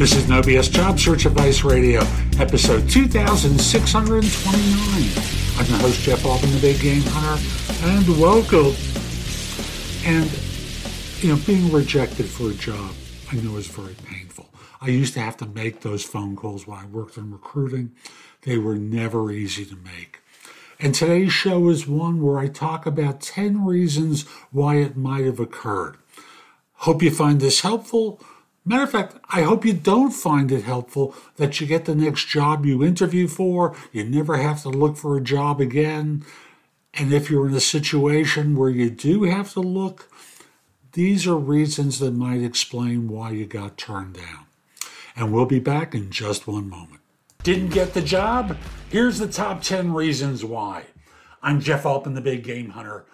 This is No BS Job Search Advice Radio, episode 2629. I'm your host, Jeff Altman, the Big Game Hunter, and welcome. And, you know, being rejected for a job, I know is very painful. I used to have to make those phone calls while I worked in recruiting. They were never easy to make. And today's show is one where I talk about 10 reasons why it might have occurred. Hope you find this helpful. Matter of fact, I hope you don't find it helpful that you get the next job you interview for. You never have to look for a job again. And if you're in a situation where you do have to look, these are reasons that might explain why you got turned down. And we'll be back in just one moment. Didn't get the job? Here's the top 10 reasons why. I'm Jeff Altman, the Big Game Hunter.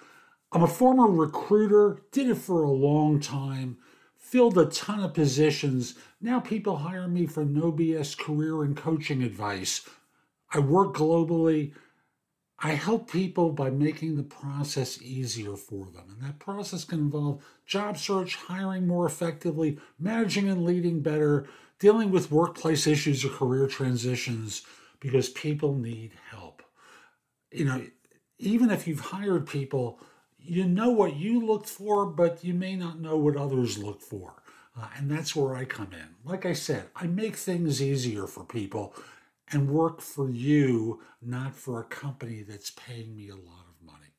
I'm a former recruiter, did it for a long time filled a ton of positions. Now people hire me for no BS career and coaching advice. I work globally. I help people by making the process easier for them. And that process can involve job search, hiring more effectively, managing and leading better, dealing with workplace issues or career transitions because people need help. You know, even if you've hired people, you know what you looked for, but you may not know what others look for. Uh, and that's where I come in. Like I said, I make things easier for people and work for you, not for a company that's paying me a lot of money.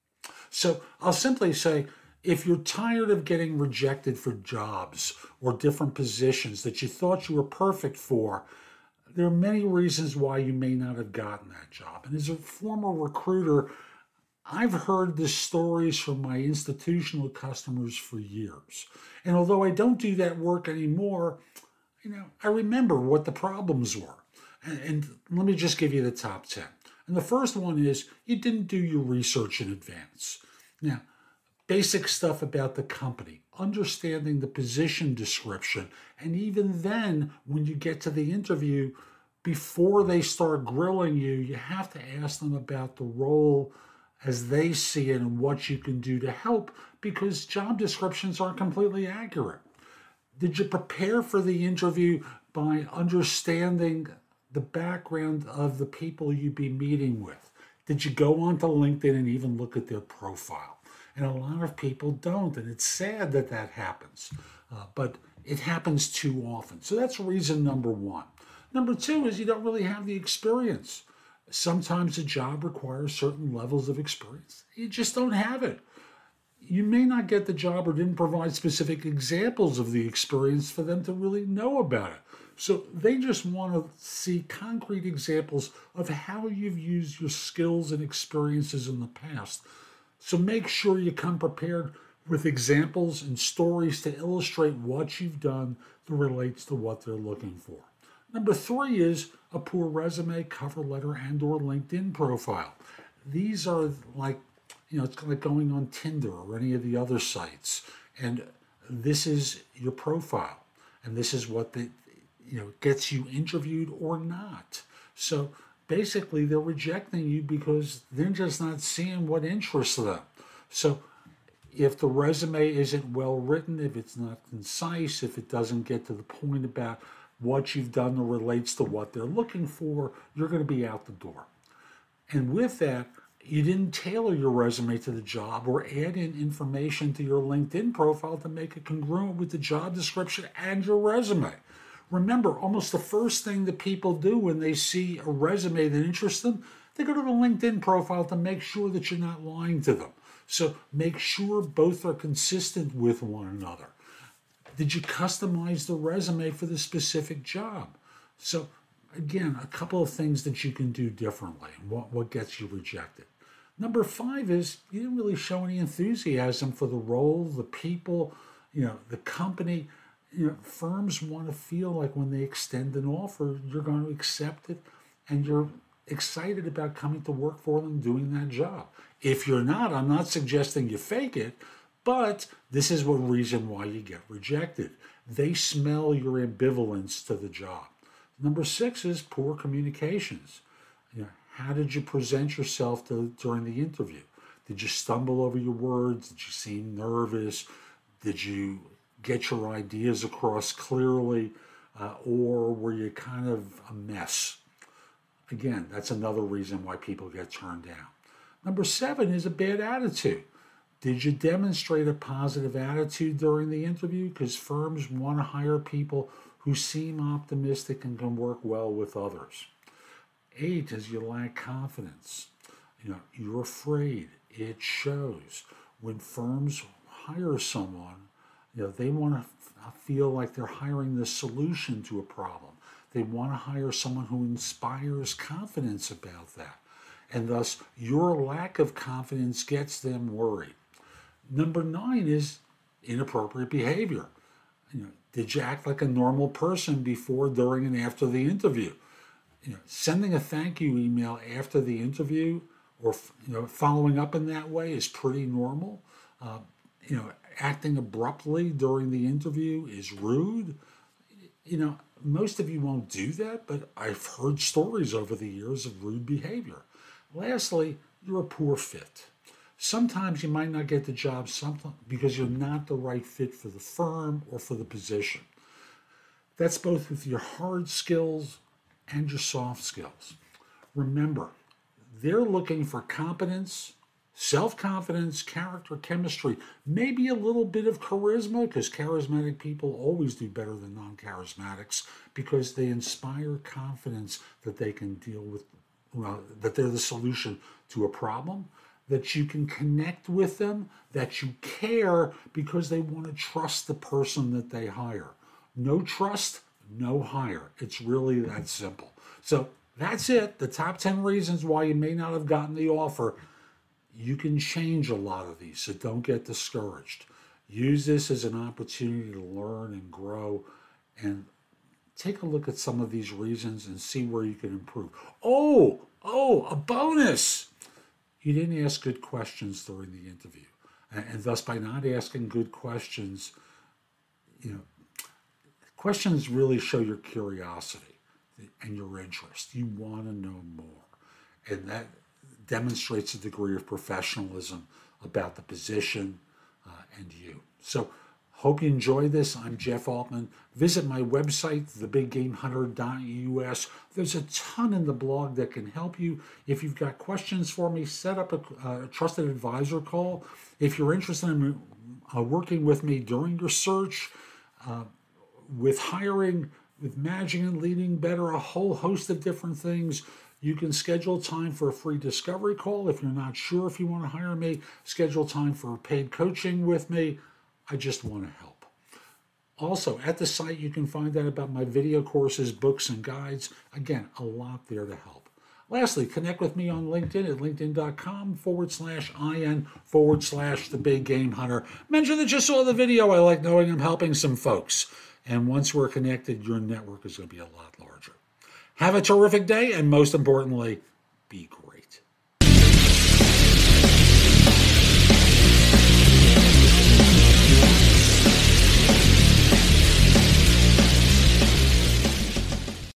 So I'll simply say if you're tired of getting rejected for jobs or different positions that you thought you were perfect for, there are many reasons why you may not have gotten that job. And as a former recruiter, I've heard the stories from my institutional customers for years. And although I don't do that work anymore, you know, I remember what the problems were. And, and let me just give you the top 10. And the first one is you didn't do your research in advance. Now, basic stuff about the company, understanding the position description, and even then, when you get to the interview, before they start grilling you, you have to ask them about the role as they see it and what you can do to help because job descriptions aren't completely accurate. Did you prepare for the interview by understanding the background of the people you'd be meeting with? Did you go onto LinkedIn and even look at their profile? And a lot of people don't, and it's sad that that happens, uh, but it happens too often. So that's reason number one. Number two is you don't really have the experience. Sometimes a job requires certain levels of experience. You just don't have it. You may not get the job or didn't provide specific examples of the experience for them to really know about it. So they just want to see concrete examples of how you've used your skills and experiences in the past. So make sure you come prepared with examples and stories to illustrate what you've done that relates to what they're looking for. Number three is a poor resume, cover letter, and or LinkedIn profile. These are like, you know, it's like going on Tinder or any of the other sites. And this is your profile. And this is what the, you know, gets you interviewed or not. So basically they're rejecting you because they're just not seeing what interests them. So if the resume isn't well written, if it's not concise, if it doesn't get to the point about what you've done relates to what they're looking for, you're going to be out the door. And with that, you didn't tailor your resume to the job or add in information to your LinkedIn profile to make it congruent with the job description and your resume. Remember, almost the first thing that people do when they see a resume that interests them, they go to the LinkedIn profile to make sure that you're not lying to them. So make sure both are consistent with one another. Did you customize the resume for the specific job? So, again, a couple of things that you can do differently. What, what gets you rejected? Number five is you didn't really show any enthusiasm for the role, the people, you know, the company. You know, firms want to feel like when they extend an offer, you're going to accept it and you're excited about coming to work for them doing that job. If you're not, I'm not suggesting you fake it, but this is one reason why you get rejected. They smell your ambivalence to the job. Number six is poor communications. You know, how did you present yourself to, during the interview? Did you stumble over your words? Did you seem nervous? Did you get your ideas across clearly? uh, or were you kind of a mess? Again, that's another reason why people get turned down. Number seven is a bad attitude. Did you demonstrate a positive attitude during the interview? Because firms want to hire people who seem optimistic and can work well with others. Eight is you lack confidence. You know, you're afraid. It shows. When firms hire someone, you know, they want to uh, feel like they're hiring the solution to a problem. They want to hire someone who inspires confidence about that. And thus, your lack of confidence gets them worried. Number nine is inappropriate behavior. You know, did you act like a normal person before, during, and after the interview? You know, sending a thank you email after the interview or you know, following up in that way is pretty normal. Uh, you know, acting abruptly during the interview is rude. You know, most of you won't do that, but I've heard stories over the years of rude behavior. Lastly, you're a poor fit. Sometimes you might not get the job something because you're not the right fit for the firm or for the position. That's both with your hard skills and your soft skills. Remember, they're looking for competence, self confidence, character, chemistry, maybe a little bit of charisma, because charismatic people always do better than non charismatics because they inspire confidence that they can deal with, well, that they're the solution to a problem that you can connect with them, that you care because they want to trust the person that they hire. No trust, no hire. It's really that simple. So that's it. The top 10 reasons why you may not have gotten the offer. You can change a lot of these, so don't get discouraged. Use this as an opportunity to learn and grow and take a look at some of these reasons and see where you can improve. Oh, oh, a bonus you didn't ask good questions during the interview. And, and thus, by not asking good questions, you know, questions really show your curiosity and your interest. You want to know more. And that demonstrates a degree of professionalism about the position uh, and you. So, Hope you enjoy this. I'm Jeff Altman. Visit my website, thebiggamehunter.us. There's a ton in the blog that can help you. If you've got questions for me, set up a, a trusted advisor call. If you're interested in uh, working with me during your search, uh, with hiring, with managing and leading better, a whole host of different things. You can schedule time for a free discovery call. If you're not sure if you want to hire me, schedule time for paid coaching with me. I just want to help. Also, at the site, you can find out about my video courses, books, and guides. Again, a lot there to help. Lastly, connect with me on LinkedIn at linkedin.com forward slash IN forward slash the big game hunter. Mention that you saw the video. I like knowing I'm helping some folks. And once we're connected, your network is going to be a lot larger. Have a terrific day, and most importantly, be great.